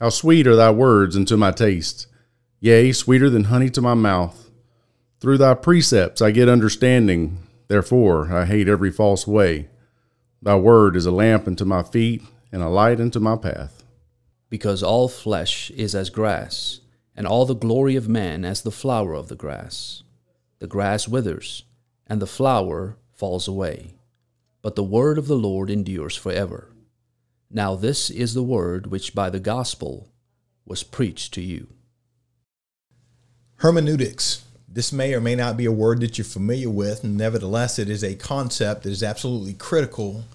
How sweet are thy words unto my taste, yea, sweeter than honey to my mouth. Through thy precepts I get understanding, therefore I hate every false way. Thy word is a lamp unto my feet and a light unto my path. Because all flesh is as grass, and all the glory of man as the flower of the grass. The grass withers, and the flower falls away, but the word of the Lord endures forever. Now this is the word which by the gospel was preached to you. Hermeneutics. This may or may not be a word that you're familiar with, nevertheless, it is a concept that is absolutely critical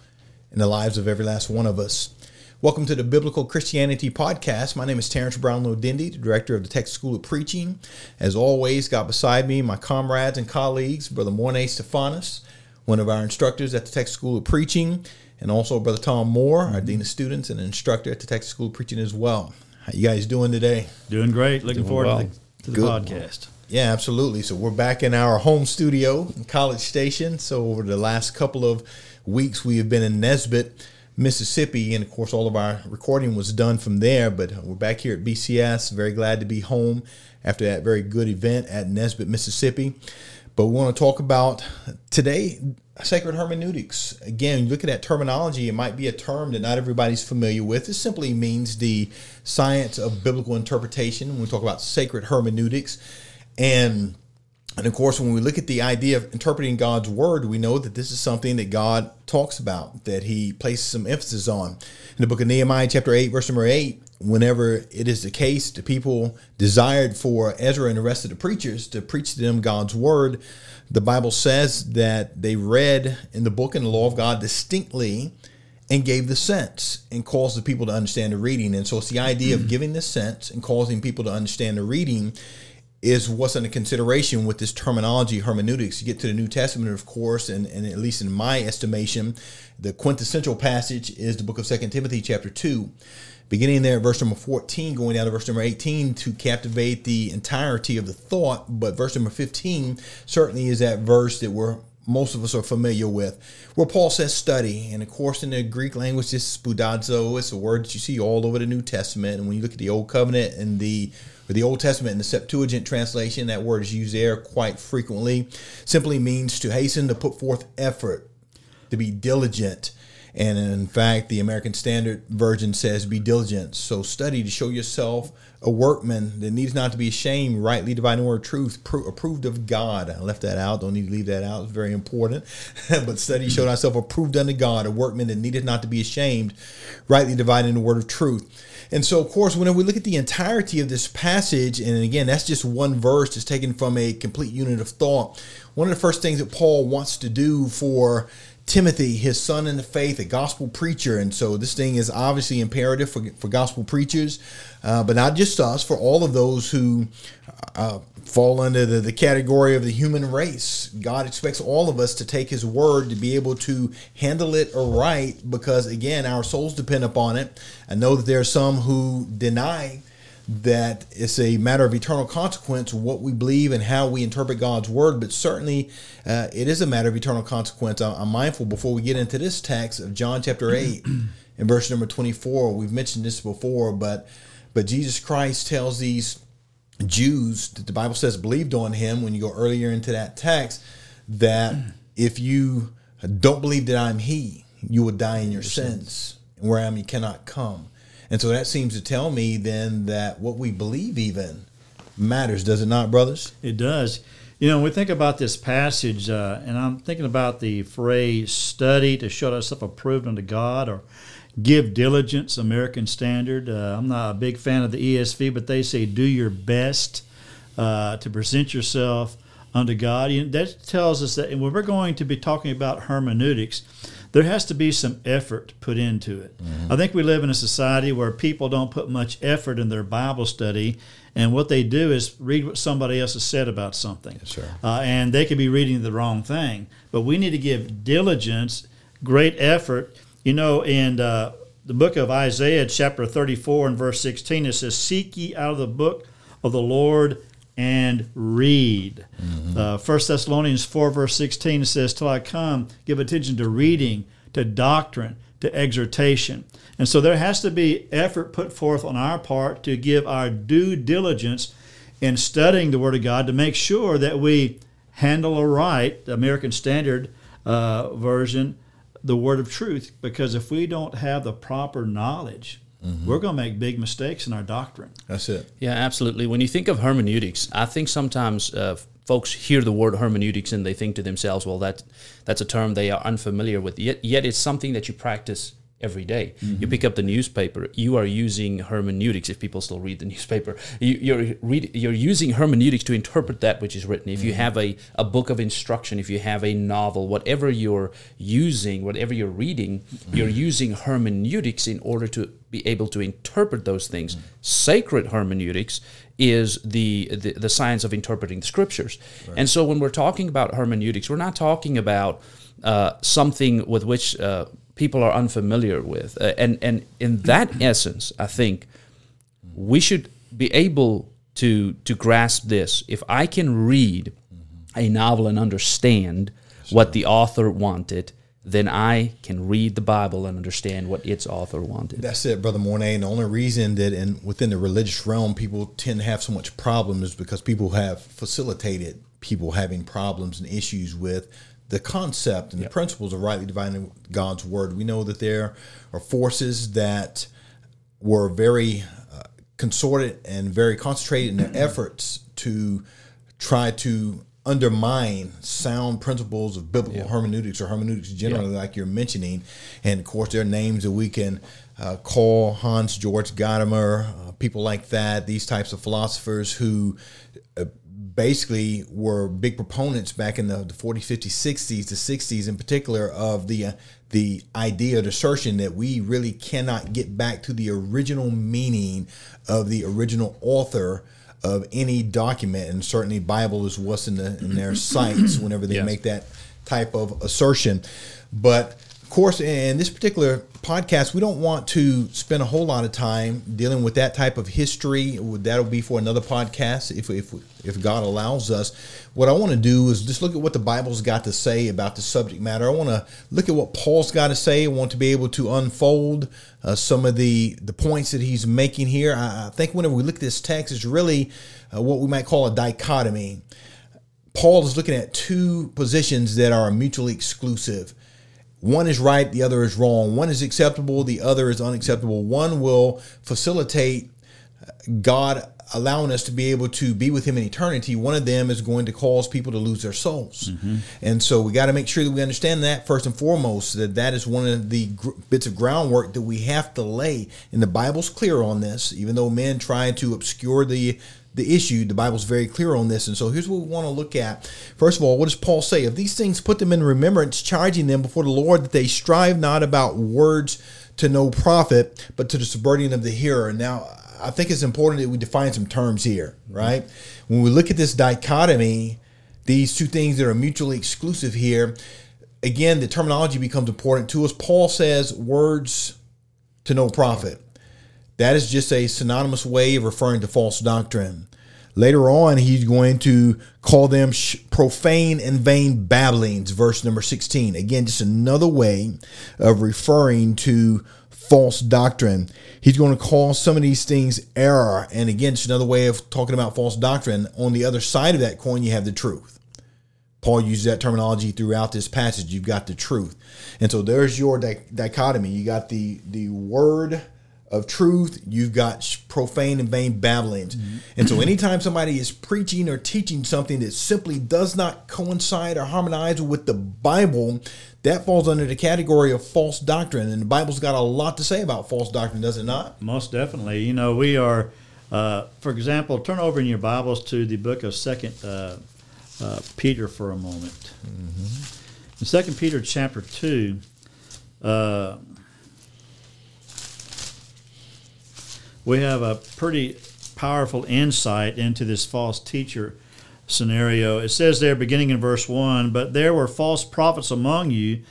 in the lives of every last one of us. Welcome to the Biblical Christianity Podcast. My name is Terrence Brownlow Dindy, the director of the Texas School of Preaching. As always, got beside me my comrades and colleagues, Brother Mornay Stephanus, one of our instructors at the Texas School of Preaching, and also Brother Tom Moore, our mm-hmm. Dean of Students and instructor at the Texas School of Preaching as well. How you guys doing today? Doing great. Looking Doing forward well. to the, to the Good. podcast. Yeah, absolutely. So we're back in our home studio in College Station. So over the last couple of weeks, we have been in Nesbit, Mississippi, and of course, all of our recording was done from there. But we're back here at BCS. Very glad to be home after that very good event at Nesbit, Mississippi. But we want to talk about today sacred hermeneutics. Again, you look at terminology, it might be a term that not everybody's familiar with. It simply means the science of biblical interpretation. When we talk about sacred hermeneutics, and and of course, when we look at the idea of interpreting God's word, we know that this is something that God talks about, that He places some emphasis on. In the book of Nehemiah, chapter 8, verse number 8, whenever it is the case, the people desired for Ezra and the rest of the preachers to preach to them God's word, the Bible says that they read in the book and the law of God distinctly and gave the sense and caused the people to understand the reading. And so it's the idea of mm. giving the sense and causing people to understand the reading is what's under consideration with this terminology hermeneutics. You get to the New Testament, of course, and, and at least in my estimation, the quintessential passage is the book of Second Timothy, chapter 2, beginning there at verse number 14, going down to verse number 18 to captivate the entirety of the thought. But verse number 15 certainly is that verse that we're most of us are familiar with, where Paul says study. And of course, in the Greek language, this is spoudazo. It's a word that you see all over the New Testament. And when you look at the Old Covenant and the or the Old Testament in the Septuagint translation, that word is used there quite frequently. Simply means to hasten, to put forth effort, to be diligent. And in fact, the American Standard Version says, be diligent. So study to show yourself a workman that needs not to be ashamed, rightly dividing the word of truth, pro- approved of God. I left that out. Don't need to leave that out. It's very important. but study show thyself approved unto God, a workman that needeth not to be ashamed, rightly dividing the word of truth. And so, of course, whenever we look at the entirety of this passage, and again, that's just one verse that's taken from a complete unit of thought. One of the first things that Paul wants to do for Timothy, his son in the faith, a gospel preacher. And so this thing is obviously imperative for, for gospel preachers, uh, but not just us, for all of those who uh, fall under the, the category of the human race. God expects all of us to take his word to be able to handle it aright because, again, our souls depend upon it. I know that there are some who deny that it's a matter of eternal consequence what we believe and how we interpret God's word, but certainly uh, it is a matter of eternal consequence. I- I'm mindful before we get into this text of John chapter 8 and verse number 24. We've mentioned this before, but but Jesus Christ tells these Jews that the Bible says believed on him when you go earlier into that text that if you don't believe that I'm he, you will die in your sins. And where I am, you cannot come. And so that seems to tell me then that what we believe even matters, does it not, brothers? It does. You know, we think about this passage, uh, and I'm thinking about the phrase study to show thyself approved unto God or give diligence, American Standard. Uh, I'm not a big fan of the ESV, but they say do your best uh, to present yourself unto God. You know, that tells us that when we're going to be talking about hermeneutics, there has to be some effort put into it. I think we live in a society where people don't put much effort in their Bible study, and what they do is read what somebody else has said about something. sir. Uh, and they could be reading the wrong thing. But we need to give diligence, great effort. You know, in uh, the book of Isaiah, chapter 34 and verse 16, it says, Seek ye out of the book of the Lord and read. Uh, 1 Thessalonians 4, verse 16, it says, Till I come, give attention to reading, to doctrine, to to exhortation. And so there has to be effort put forth on our part to give our due diligence in studying the Word of God to make sure that we handle aright the American Standard uh, Version, the Word of Truth. Because if we don't have the proper knowledge, we're going to make big mistakes in our doctrine. That's it. Yeah, absolutely. When you think of hermeneutics, I think sometimes uh, folks hear the word hermeneutics and they think to themselves, "Well, that that's a term they are unfamiliar with." Yet, yet it's something that you practice every day. You pick up the newspaper, you are using hermeneutics. If people still read the newspaper, you, you're read, you're using hermeneutics to interpret that which is written. If you have a, a book of instruction, if you have a novel, whatever you're using, whatever you're reading, you're using hermeneutics in order to be able to interpret those things. Sacred hermeneutics is the, the the science of interpreting the scriptures. And so when we're talking about hermeneutics, we're not talking about uh, something with which uh, people are unfamiliar with. Uh, and and in that essence, I think we should be able to to grasp this. If I can read a novel and understand what the author wanted, then I can read the Bible and understand what its author wanted. That's it, brother Mornay. And the only reason that in within the religious realm people tend to have so much problems is because people have facilitated people having problems and issues with the concept and the principles of rightly dividing God's word. We know that there are forces that were very uh, consorted and very concentrated in their efforts to try to undermine sound principles of biblical hermeneutics or hermeneutics generally, like you're mentioning. And of course, there are names that we can uh, call Hans George Gadamer, uh, people like that, these types of philosophers who uh, basically were big proponents back in the, the 40s, 50s, 60s, the 60s in particular of the uh, the idea, the assertion that we really cannot get back to the original meaning of the original author of any document, and certainly Bible is what's in the in their sights whenever they Yes. make that type of assertion. But course, in this particular podcast, we don't want to spend a whole lot of time dealing with that type of history. That'll be for another podcast if if if God allows us. What I want to do is just look at what the Bible's got to say about the subject matter. I want to look at what Paul's got to say. I want to be able to unfold uh, some of the the points that he's making here. I, I think whenever we look at this text, it's really uh, what we might call a dichotomy. Paul is looking at two positions that are mutually exclusive. One is right, the other is wrong. One is acceptable, the other is unacceptable. One will facilitate uh, God allowing us to be able to be with Him in eternity. One of them is going to cause people to lose their souls. Mm-hmm. And so we got to make sure that we understand that first and foremost, that that is one of the gr- bits of groundwork that we have to lay. And the Bible's clear on this, even though men try to obscure the the issue, the Bible's very clear on this. And so here's what we want to look at. First of all, what does Paul say? Of these things, put them in remembrance, charging them before the Lord that they strive not about words to no profit, but to the subverting of the hearer. Now, I think it's important that we define some terms here, right? When we look at this dichotomy, these two things that are mutually exclusive here, again, the terminology becomes important to us. Paul says words to no profit. That is just a synonymous way of referring to false doctrine. Later on, he's going to call them profane and vain babblings, verse number 16. Again, just another way of referring to false doctrine. He's going to call some of these things error. And again, it's another way of talking about false doctrine. On the other side of that coin, you have the truth. Paul uses that terminology throughout this passage. You've got the truth, and so there's your di- dichotomy. You got the the word of truth. You've got profane and vain babblings, and so anytime somebody is preaching or teaching something that simply does not coincide or harmonize with the Bible, that falls under the category of false doctrine. And the Bible's got a lot to say about false doctrine, does it not? Most definitely. You know, we are, uh, for example, turn over in your Bibles to the book of Second uh, uh, Peter for a moment. In Second Peter chapter two, we have a pretty powerful insight into this false teacher scenario. It says there, beginning in verse one, but there were false prophets among you,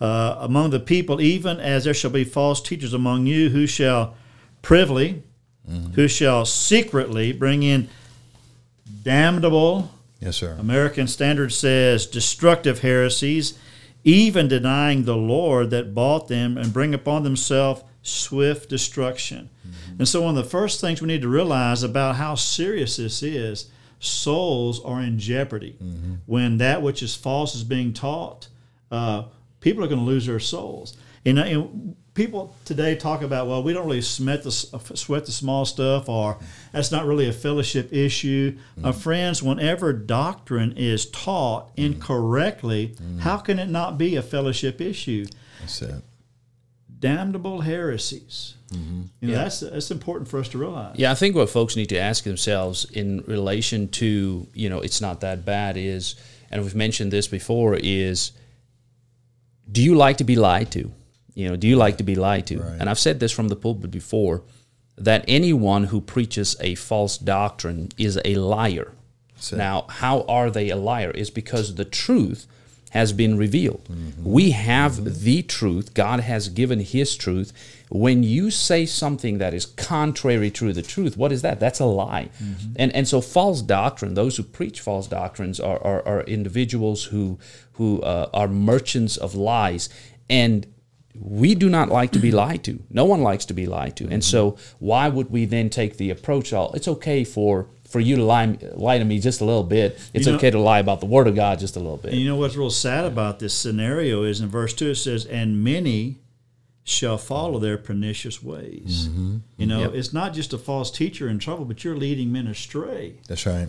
uh, among the people, even as there shall be false teachers among you, who shall privily, who shall secretly bring in damnable. Yes, sir. American Standard says destructive heresies, even denying the Lord that bought them, and bring upon themselves swift destruction. Mm-hmm. And so, one of the first things we need to realize about how serious this is souls are in jeopardy. Mm-hmm. When that which is false is being taught, uh, people are going to lose their souls. And, and, people today talk about, well, we don't really sweat the, sweat the small stuff, or that's not really a fellowship issue. Mm-hmm. Uh, friends, whenever doctrine is taught mm-hmm. incorrectly, mm-hmm. how can it not be a fellowship issue? That's it. Damnable heresies. Mm-hmm. You know, yeah. that's that's important for us to realize. Yeah, I think what folks need to ask themselves in relation to you know it's not that bad is, and we've mentioned this before is, do you like to be lied to? You know, do you like to be lied to? Right. And I've said this from the pulpit before that anyone who preaches a false doctrine is a liar. So. Now, how are they a liar? Is because the truth has been revealed. Mm-hmm. We have mm-hmm. the truth. God has given His truth. When you say something that is contrary to the truth, what is that? That's a lie. Mm-hmm. And and so false doctrine, those who preach false doctrines are, are, are individuals who who uh, are merchants of lies. And we do not like to be lied to. No one likes to be lied to. And so why would we then take the approach, oh, it's okay for for you to lie, lie to me just a little bit. It's you know, okay to lie about the Word of God just a little bit. And you know what's real sad about this scenario is in verse 2 it says, And many shall follow their pernicious ways. Mm-hmm. You know, yep. it's not just a false teacher in trouble, but you're leading men astray. That's right.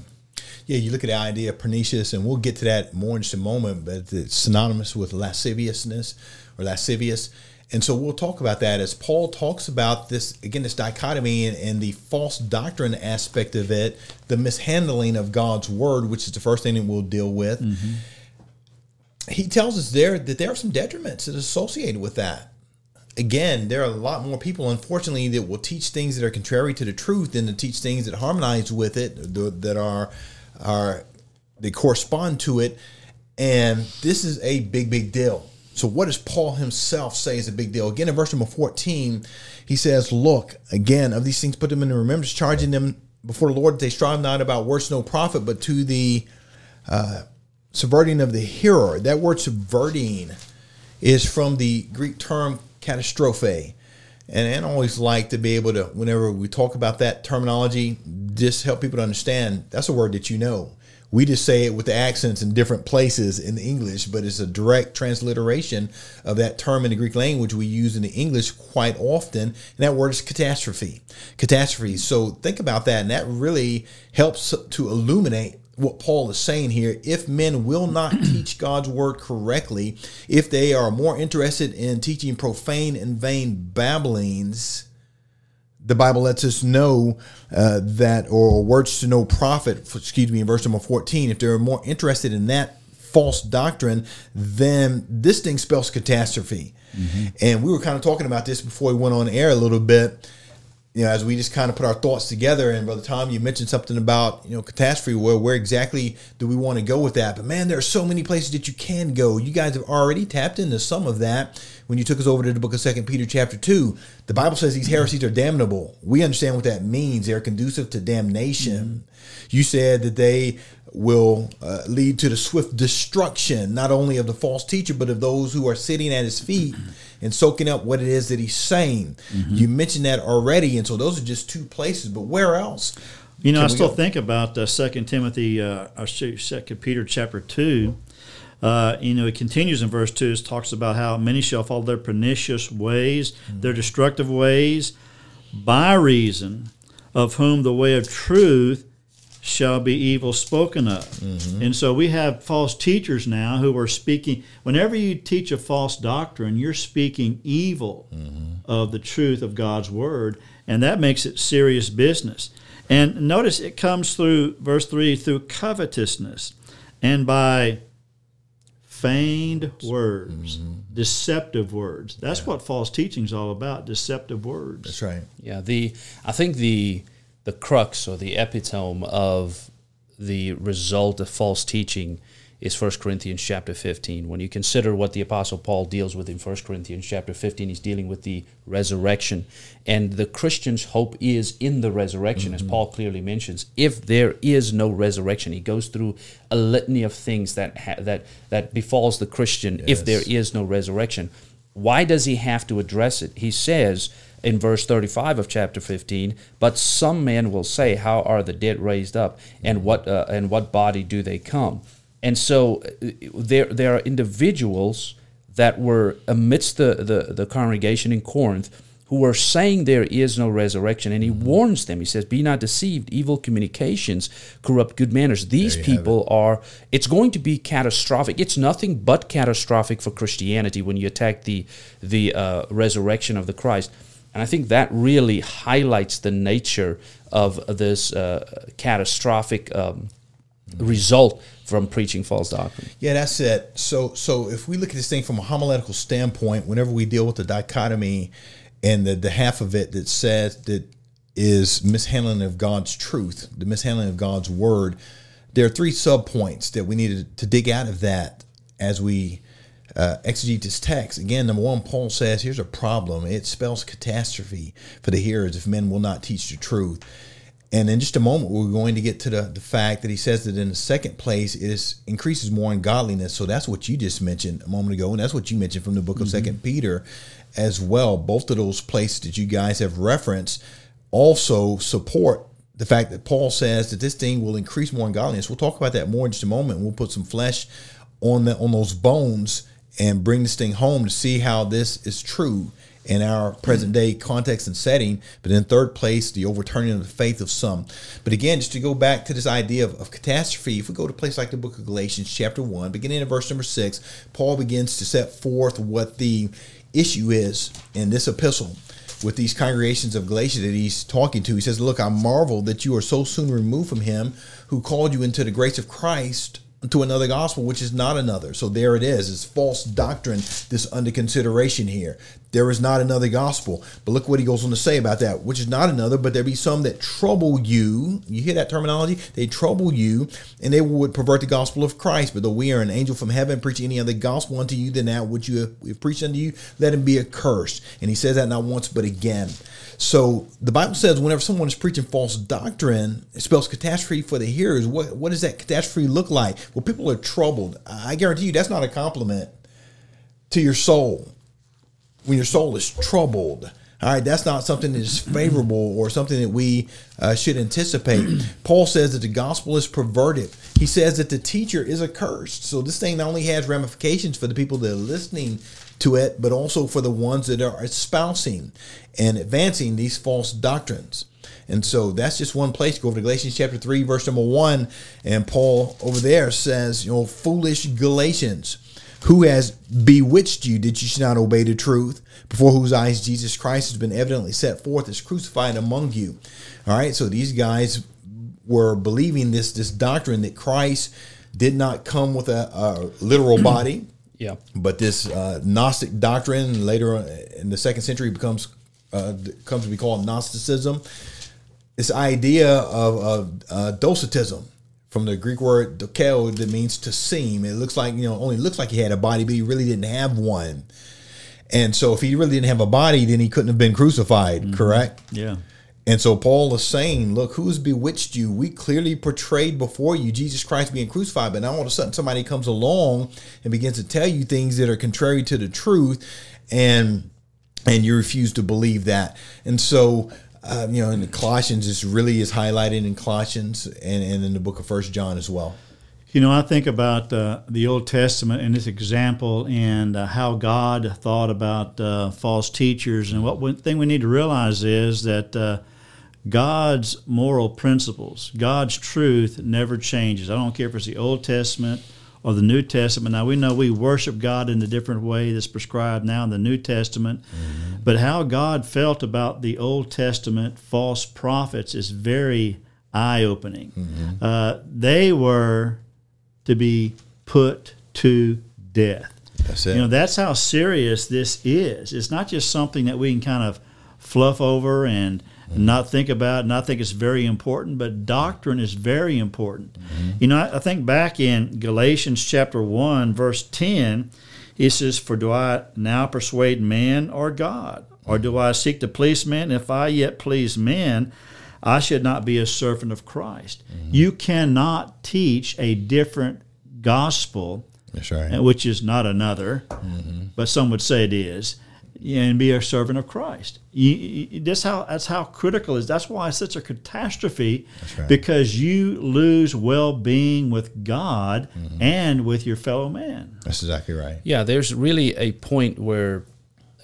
Yeah, you look at the idea of pernicious, and we'll get to that more in just a moment, but it's synonymous with lasciviousness or lascivious. And so we'll talk about that as Paul talks about this again, this dichotomy and, and, the false doctrine aspect of it, the mishandling of God's word, which is the first thing that we'll deal with. Mm-hmm. He tells us there that there are some detriments that are associated with that. Again, there are a lot more people, unfortunately, that will teach things that are contrary to the truth than to teach things that harmonize with it, that are are they correspond to it. And this is a big, big deal so, what does Paul himself say is a big deal? Again, in verse number 14, he says, Look, again, of these things, put them in remembrance, charging them before the Lord they strive not about words no profit, but to the uh, subverting of the hearer. That word subverting is from the Greek term catastrophe. And I always like to be able to, whenever we talk about that terminology, just help people to understand that's a word that you know. We just say it with the accents in different places in English, but it's a direct transliteration of that term in the Greek language we use in the English quite often. And that word is catastrophe. Catastrophe. So think about that. And that really helps to illuminate what Paul is saying here. If men will not teach God's word correctly, if they are more interested in teaching profane and vain babblings, the Bible lets us know uh, that, or words to no profit, excuse me, in verse number 14, if they're more interested in that false doctrine, then this thing spells catastrophe. Mm-hmm. And we were kind of talking about this before we went on air a little bit you know, as we just kind of put our thoughts together, and Brother Tom, you mentioned something about you know catastrophe. Where where exactly do we want to go with that? But man, there are so many places that you can go. You guys have already tapped into some of that when you took us over to the book of Second Peter chapter two. The Bible says these heresies are damnable. We understand what that means. They are conducive to damnation. Mm-hmm. You said that they will uh, lead to the swift destruction not only of the false teacher but of those who are sitting at his feet and soaking up what it is that he's saying. Mm-hmm. You mentioned that already, and so those are just two places. But where else? You know, I still go? think about uh, Second Timothy, uh, or Second Peter, chapter two. Uh, you know, it continues in verse two. It talks about how many shall follow their pernicious ways, mm-hmm. their destructive ways, by reason of whom the way of truth shall be evil spoken of. Mm-hmm. And so we have false teachers now who are speaking. Whenever you teach a false doctrine, you're speaking evil mm-hmm. of the truth of God's word, and that makes it serious business. And notice it comes through verse 3 through covetousness and by feigned words, mm-hmm. deceptive words. That's yeah. what false teaching is all about, deceptive words. That's right. Yeah, the I think the the crux or the epitome of the result of false teaching is 1 Corinthians chapter 15. When you consider what the Apostle Paul deals with in 1 Corinthians chapter 15, he's dealing with the resurrection. And the Christian's hope is in the resurrection, mm-hmm. as Paul clearly mentions. If there is no resurrection, he goes through a litany of things that, ha- that, that befalls the Christian yes. if there is no resurrection. Why does he have to address it? He says, in verse 35 of chapter 15 but some men will say how are the dead raised up and what uh, and what body do they come and so uh, there, there are individuals that were amidst the, the, the congregation in Corinth who were saying there is no resurrection. And he warns them. He says, Be not deceived. Evil communications corrupt good manners. These people it. are, it's going to be catastrophic. It's nothing but catastrophic for Christianity when you attack the, the uh, resurrection of the Christ. And I think that really highlights the nature of this uh, catastrophic um, result from preaching false doctrine. Yeah, that's it. So, so if we look at this thing from a homiletical standpoint, whenever we deal with the dichotomy and the, the half of it that says that is mishandling of God's truth, the mishandling of God's word, there are three sub points that we need to dig out of that as we uh, exegete this text. Again, number one, Paul says, here's a problem. It spells catastrophe for the hearers if men will not teach the truth. And in just a moment, we're going to get to the, the fact that he says that in the second place, is, increases more in godliness. So that's what you just mentioned a moment ago. And that's what you mentioned from the book of mm-hmm. Second Peter as well. Both of those places that you guys have referenced also support the fact that Paul says that this thing will increase more in godliness. We'll talk about that more in just a moment. We'll put some flesh on the on those bones and bring this thing home to see how this is true in our present day context and setting. But in third place, the overturning of the faith of some. But again, just to go back to this idea of, of catastrophe, if we go to a place like the book of Galatians, chapter 1, beginning in verse number 6, Paul begins to set forth what the issue is in this epistle with these congregations of Galatia that he's talking to. He says, Look, I marvel that you are so soon removed from him who called you into the grace of Christ to another gospel, which is not another. So there it is. It's false doctrine, this under consideration here. There is not another gospel. But look what he goes on to say about that, which is not another, but there be some that trouble you. You hear that terminology? They trouble you, and they would pervert the gospel of Christ. But though we are an angel from heaven preaching any other gospel unto you than that which you have, have preached unto you, let him be accursed. And he says that not once, but again. So the Bible says whenever someone is preaching false doctrine, it spells catastrophe for the hearers. What, what does that catastrophe look like? Well, people are troubled. I guarantee you that's not a compliment to your soul when your soul is troubled. All right, that's not something that is favorable or something that we uh, should anticipate. Paul says that the gospel is perverted. He says that the teacher is accursed. So this thing not only has ramifications for the people that are listening to it, but also for the ones that are espousing and advancing these false doctrines. And so that's just one place. Go over to Galatians chapter 3, verse number 1. And Paul over there says, you know, foolish Galatians, who has bewitched you that you should not obey the truth, before whose eyes Jesus Christ has been evidently set forth as crucified among you. All right, so these guys were believing this this doctrine that Christ did not come with a, a literal body. Yeah. But this uh, Gnostic doctrine later in the second century becomes uh, comes to be called Gnosticism. This idea of, of uh, docetism from the Greek word dokeo that means to seem. It looks like you know only looks like he had a body, but he really didn't have one. And so, if he really didn't have a body, then he couldn't have been crucified. Mm-hmm. Correct? Yeah. And so Paul is saying, look, who's bewitched you? We clearly portrayed before you Jesus Christ being crucified, but now all of a sudden somebody comes along and begins to tell you things that are contrary to the truth, and and you refuse to believe that. And so uh, you know, in the Colossians, this really is highlighted in Colossians and, and in the book of First John as well. You know, I think about uh, the Old Testament and this example and uh, how God thought about uh, false teachers. And what one thing we need to realize is that uh, God's moral principles, God's truth never changes. I don't care if it's the Old Testament or the New Testament. Now we know we worship God in a different way that's prescribed now in the New Testament, mm-hmm. but how God felt about the Old Testament false prophets is very eye opening. Mm-hmm. Uh, they were to be put to death. That's it. You know, that's how serious this is. It's not just something that we can kind of fluff over and and not think about and I think it's very important, but doctrine is very important. Mm-hmm. You know, I, I think back in Galatians chapter 1, verse 10, he says, For do I now persuade man or God? Or do I seek to please men? If I yet please men, I should not be a servant of Christ. Mm-hmm. You cannot teach a different gospel, right. which is not another, but some would say it is, and be a servant of Christ. You, you, that's how that's how critical it is. That's why it's such a catastrophe, right. because you lose well-being with God and with your fellow man. That's exactly right. Yeah, there's really a point where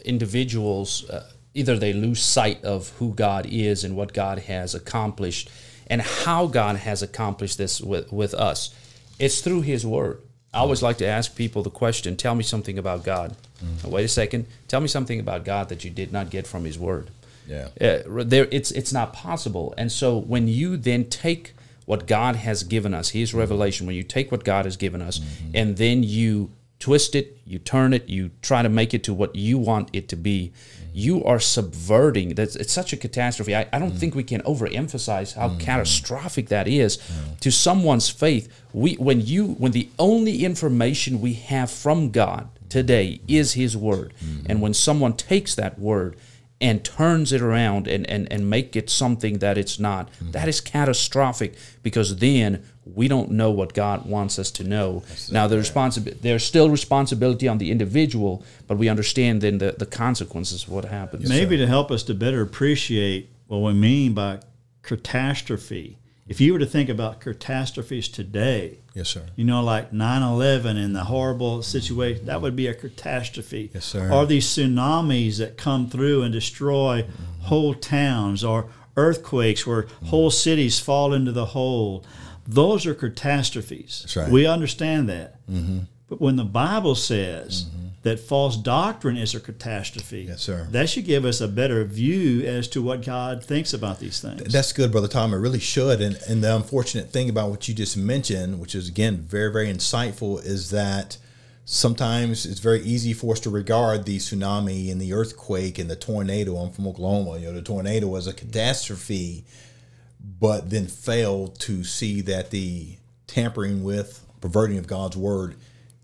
individuals uh, either they lose sight of who God is and what God has accomplished and how God has accomplished this with, with us. It's through His Word. I always like to ask people the question tell me something about God. Now, wait a second. Tell me something about God that you did not get from His Word. Yeah. Uh, there, it's it's not possible. And so when you then take what God has given us, His revelation, when you take what God has given us, and then you twist it, you turn it, you try to make it to what you want it to be, you are subverting. That's it's such a catastrophe. I, I don't think we can overemphasize how mm-hmm. catastrophic that is to someone's faith. We when you when the only information we have from God today is His Word, mm-hmm. and when someone takes that Word and turns it around and, and, and make it something that it's not, that is catastrophic because then we don't know what God wants us to know. now the responsibility there's still responsibility on the individual, but we understand then the, the consequences of what happens. Maybe to help us to better appreciate what we mean by catastrophe. If you were to think about catastrophes today, Yes, sir. you know, like 9 11 and the horrible situation, that would be a catastrophe. Yes, sir. Or these tsunamis that come through and destroy whole towns, or earthquakes where whole cities fall into the hole. Those are catastrophes. That's right. We understand that. Mm-hmm. But when the Bible says mm-hmm. That false doctrine is a catastrophe, Yes, sir. that should give us a better view as to what God thinks about these things. That's good, Brother Tom. It really should. And, and the unfortunate thing about what you just mentioned, which is again very, very insightful, is that sometimes it's very easy for us to regard the tsunami and the earthquake and the tornado. I'm from Oklahoma. You know, the tornado as a catastrophe, but then fail to see that the tampering with, perverting of God's word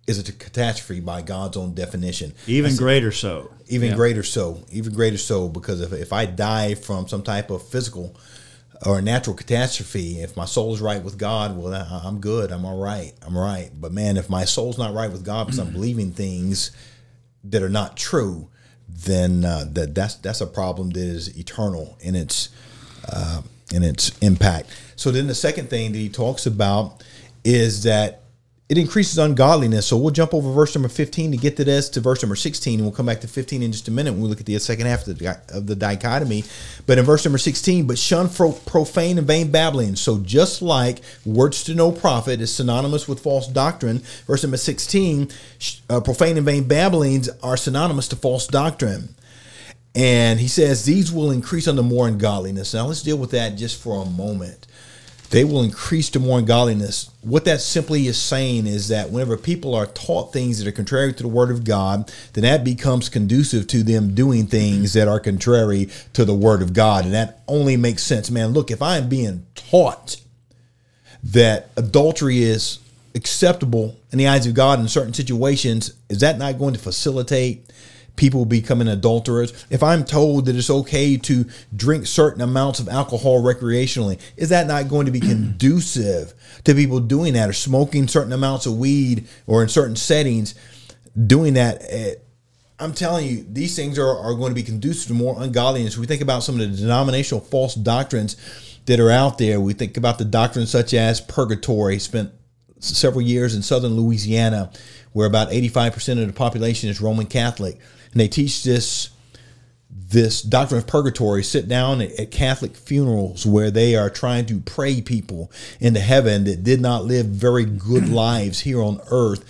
is a catastrophe by God's own definition. Even greater so. even Yeah. greater so even greater so because if, if i die from some type of physical or natural catastrophe if my soul is right with god well I, i'm good i'm all right i'm right. but man if my soul's not right with god because i'm believing things that are not true then uh, that that's that's a problem that is eternal in its uh, in its impact so then the second thing that he talks about is that it increases ungodliness. So we'll jump over verse number 15 to get to this to verse number 16, and we'll come back to 15 in just a minute when we look at the second half of the, of the dichotomy. But in verse number 16, but shun profane and vain babbling. So just like words to no profit is synonymous with false doctrine, verse number 16, sh- uh, profane and vain babblings are synonymous to false doctrine. And he says these will increase unto more ungodliness. Now let's deal with that just for a moment. They will increase to more ungodliness. What that simply is saying is that whenever people are taught things that are contrary to the word of God, then that becomes conducive to them doing things that are contrary to the word of God. And that only makes sense. Man, look, if I am being taught that adultery is acceptable in the eyes of God in certain situations, is that not going to facilitate people becoming adulterers? If I'm told that it's okay to drink certain amounts of alcohol recreationally, is that not going to be conducive to people doing that or smoking certain amounts of weed or in certain settings doing that? eh, I'm telling you, these things are, are going to be conducive to more ungodliness. We think about some of the denominational false doctrines that are out there. We think about the doctrines such as purgatory. Spent several years in southern Louisiana, where about 85% of the population is Roman Catholic, and they teach this this doctrine of purgatory. Sit down at, at Catholic funerals where they are trying to pray people into heaven that did not live very good lives here on earth,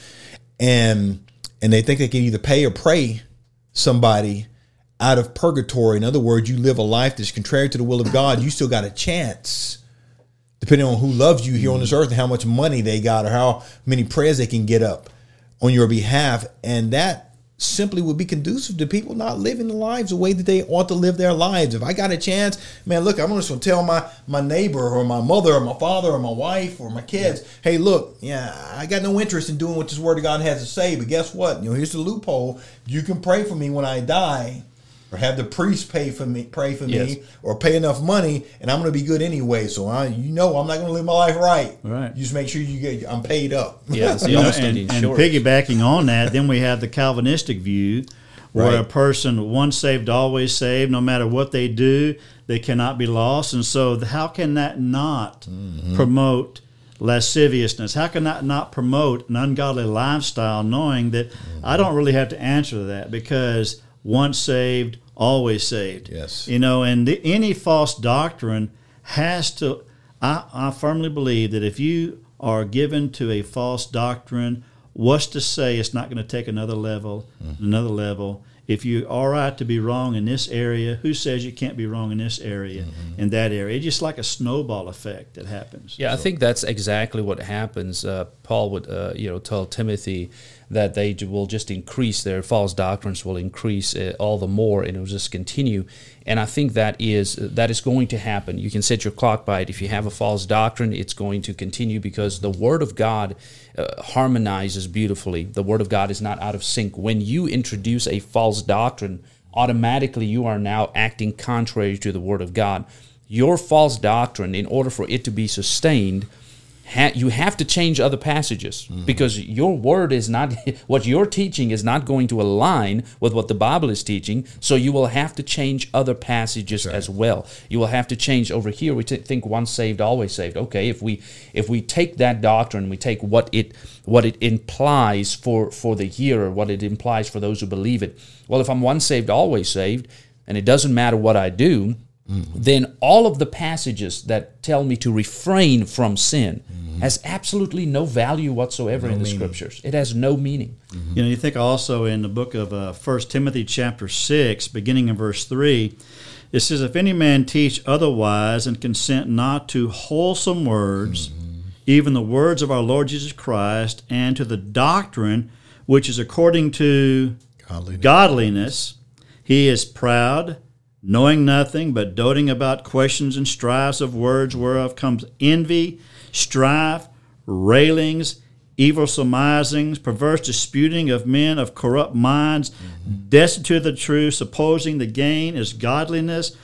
and and they think they can either pay or pray somebody out of purgatory. In other words, you live a life that's contrary to the will of God, you still got a chance, depending on who loves you here on this mm. earth and how much money they got or how many prayers they can get up on your behalf. And that simply would be conducive to people not living the lives the way that they ought to live their lives. If I got a chance, man, look, I'm just gonna tell my my neighbor or my mother or my father or my wife or my kids, yeah. hey, look, yeah, I got no interest in doing what this word of God has to say, but guess what? You know, here's the loophole. You can pray for me when I die or have the priest pay for me, pray for yes. me, or pay enough money, and I'm going to be good anyway. So I, you know, I'm not going to live my life right. Right. You just make sure you get, I'm paid up. Yeah. and, and piggybacking on that, then we have the Calvinistic view, where right. a person once saved, always saved. No matter what they do, they cannot be lost. And so, how can that not mm-hmm. promote? lasciviousness? How can that not promote an ungodly lifestyle knowing that mm-hmm. I don't really have to answer that because once saved, always saved. Yes. You know, and the, any false doctrine has to, I, I firmly believe that if you are given to a false doctrine, what's to say it's not going to take another level, mm-hmm. another level? If you are right to be wrong in this area, who says you can't be wrong in this area, mm-hmm. in that area? It's just like a snowball effect that happens. Yeah, so. I think that's exactly what happens. Uh, Paul would, uh, you know, tell Timothy that they will just increase their false doctrines will increase uh, all the more and it will just continue. And i think that is that is going to happen. You can set your clock by it. If you have a false doctrine it's going to continue because the word of god uh, harmonizes beautifully. The word of god is not out of sync. When you introduce a false doctrine automatically you are now acting contrary to the word of god. Your false doctrine in order for it to be sustained ha- you have to change other passages mm-hmm. because your word is not what you're teaching is not going to align with what the Bible is teaching. So you will have to change other passages right. as well. You will have to change over here. We t- think once saved, always saved. Okay, if we if we take that doctrine, we take what it what it implies for for the hearer, what it implies for those who believe it. Well, if I'm once saved, always saved, and it doesn't matter what I do mm-hmm. then all of the passages that tell me to refrain from sin mm-hmm. has absolutely no value whatsoever no in the meaning. scriptures. It has no meaning. Mm-hmm. You know, you think also in the book of uh, 1 Timothy chapter 6, beginning in verse 3, it says, If any man teach otherwise and consent not to wholesome words, mm-hmm. even the words of our Lord Jesus Christ, and to the doctrine which is according to godliness, godliness he is proud, knowing nothing, but doting about questions and strifes of words, whereof comes envy, strife, railings, evil surmisings, perverse disputing of men of corrupt minds, mm-hmm. destitute of the truth, supposing the gain is godliness.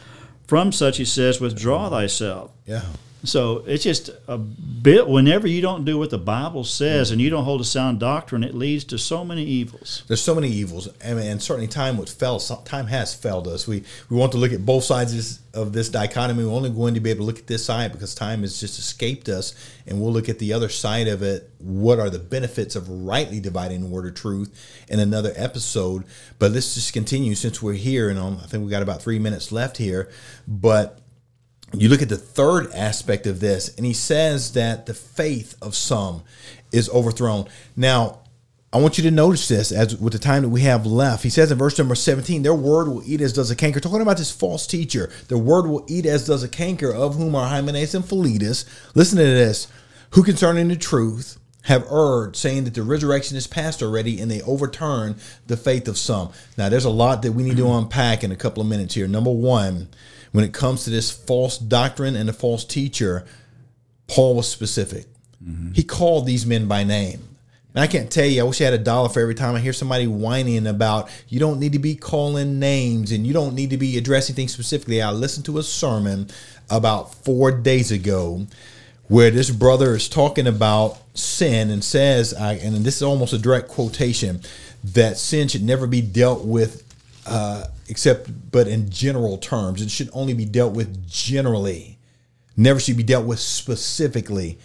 From such, he says, withdraw thyself. Yeah. So it's just a bit. Whenever you don't do what the Bible says mm-hmm. and you don't hold a sound doctrine, it leads to so many evils. There's so many evils, and, and certainly time would fail. Time has failed us. We we want to look at both sides of this dichotomy. We're only going to be able to look at this side because time has just escaped us, and we'll look at the other side of it. What are the benefits of rightly dividing the word of truth in another episode? But let's just continue since we're here, and um, I think we got about three minutes left here. But you look at the third aspect of this, and he says that the faith of some is overthrown. Now, I want you to notice this as with the time that we have left. He says in verse number 17, their word will eat as does a canker. Talking about this false teacher, their word will eat as does a canker, of whom are Hymenaeus and Philetus. Listen to this, who concerning the truth have erred, saying that the resurrection is past already, and they overturn the faith of some. Now, there's a lot that we need to mm. unpack in a couple of minutes here. Number one, when it comes to this false doctrine and the false teacher, Paul was specific. Mm-hmm. He called these men by name. And I can't tell you, I wish I had a dollar for every time I hear somebody whining about you don't need to be calling names and you don't need to be addressing things specifically. I listened to a sermon about four days ago where this brother is talking about sin and says, and this is almost a direct quotation, that sin should never be dealt with uh, except but in general terms. It should only be dealt with generally, never should be dealt with specifically.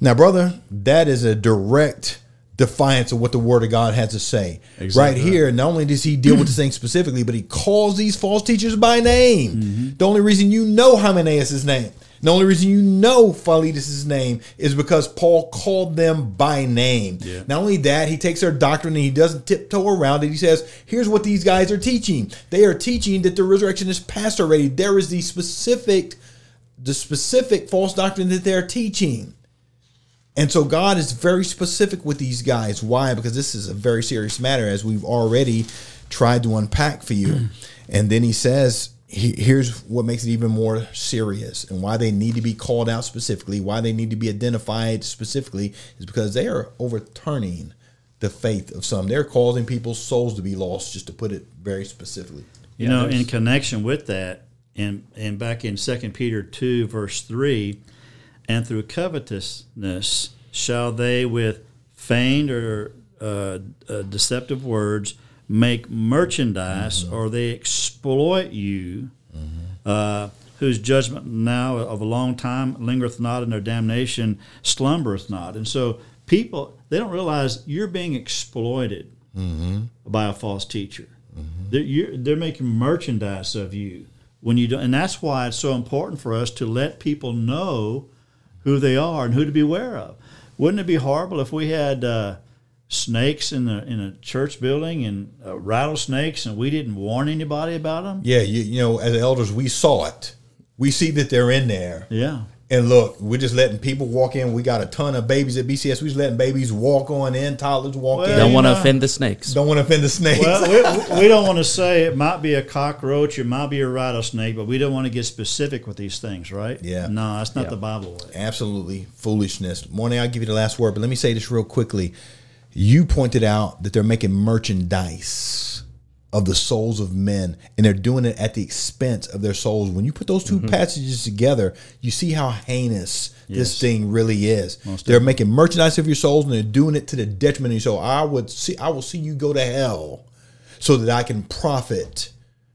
Now, brother, that is a direct defiance of what the Word of God has to say. Exactly. Right here, not only does he deal with the thing specifically, but he calls these false teachers by name. Mm-hmm. The only reason you know Hymenaeus' name the only reason you know Philetus' name is because Paul called them by name. Yeah. Not only that, he takes their doctrine and he doesn't tiptoe around it. He says, here's what these guys are teaching. They are teaching that the resurrection is past already. There is the specific, the specific false doctrine that they're teaching. And so God is very specific with these guys. Why? Because this is a very serious matter, as we've already tried to unpack for you. and then he says, he, here's what makes it even more serious and why they need to be called out specifically, why they need to be identified specifically, is because they are overturning the faith of some. They're causing people's souls to be lost, just to put it very specifically. You know, in connection with that, and and back in Second Peter two verse three, and through covetousness shall they with feigned or uh, uh, deceptive words make merchandise, mm-hmm. or they exploit you, mm-hmm. uh, whose judgment now of a long time lingereth not, and their damnation slumbereth not. And so people they don't realize you're being exploited mm-hmm. by a false teacher. Mm-hmm. They're, they're making merchandise of you when you do, and that's why it's so important for us to let people know who they are and who to beware of. Wouldn't it be horrible if we had uh, snakes in the in a church building and uh, rattlesnakes and we didn't warn anybody about them? Yeah, you, you know, as elders, we saw it. We see that they're in there. Yeah. And look, we're just letting people walk in. We got a ton of babies at BCS. We're just letting babies walk on in, toddlers walk well, in. Don't want to offend the snakes. Don't want to offend the snakes. Well, we, we don't want to say it might be a cockroach, it might be a rattlesnake, but we don't want to get specific with these things, right? Yeah. No, that's not yeah. the Bible way. Absolutely foolishness. Morning, I'll give you the last word, but let me say this real quickly. You pointed out that they're making merchandise of the souls of men, and they're doing it at the expense of their souls. When you put those 2 mm-hmm. passages together, you see how heinous yes. this thing really is. Most they're definitely. making merchandise of your souls, and they're doing it to the detriment of your soul. I would see, I will see you go to hell, so that I can profit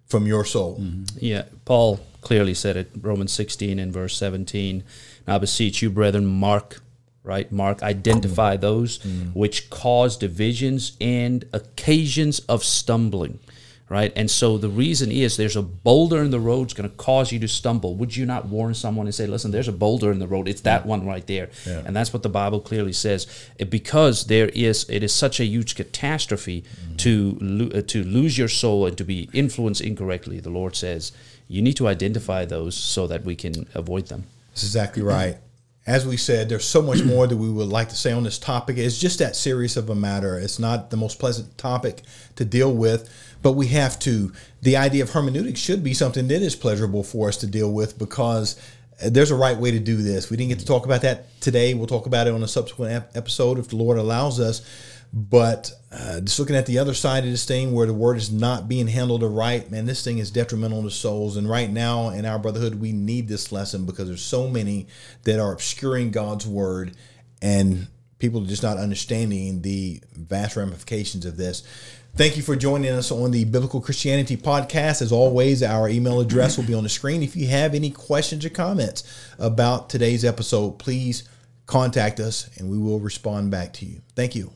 from your soul. Mm-hmm. Yeah, Paul clearly said it. Romans sixteen and verse seventeen. Now I beseech you, brethren, mark right? Mark, identify those mm. which cause divisions and occasions of stumbling, right? And so the reason is there's a boulder in the road that's going to cause you to stumble. Would you not warn someone and say, listen, there's a boulder in the road. It's that yeah. one right there. Yeah. And that's what the Bible clearly says. Because there is, it is such a huge catastrophe mm. to, uh, to lose your soul and to be influenced incorrectly. The Lord says, you need to identify those so that we can avoid them. That's exactly right as we said, there's so much more that we would like to say on this topic. It's just that serious of a matter. It's not the most pleasant topic to deal with, but we have to. The idea of hermeneutics should be something that is pleasurable for us to deal with because uh, there's a right way to do this. We didn't get to talk about that today. We'll talk about it on a subsequent episode if the Lord allows us. But uh, just looking at the other side of this thing where the word is not being handled right, man, this thing is detrimental to souls. And right now in our brotherhood, we need this lesson because there's so many that are obscuring God's word and people are just not understanding the vast ramifications of this. Thank you for joining us on the Biblical Christianity podcast. As always, our email address will be on the screen. If you have any questions or comments about today's episode, please contact us and we will respond back to you. Thank you.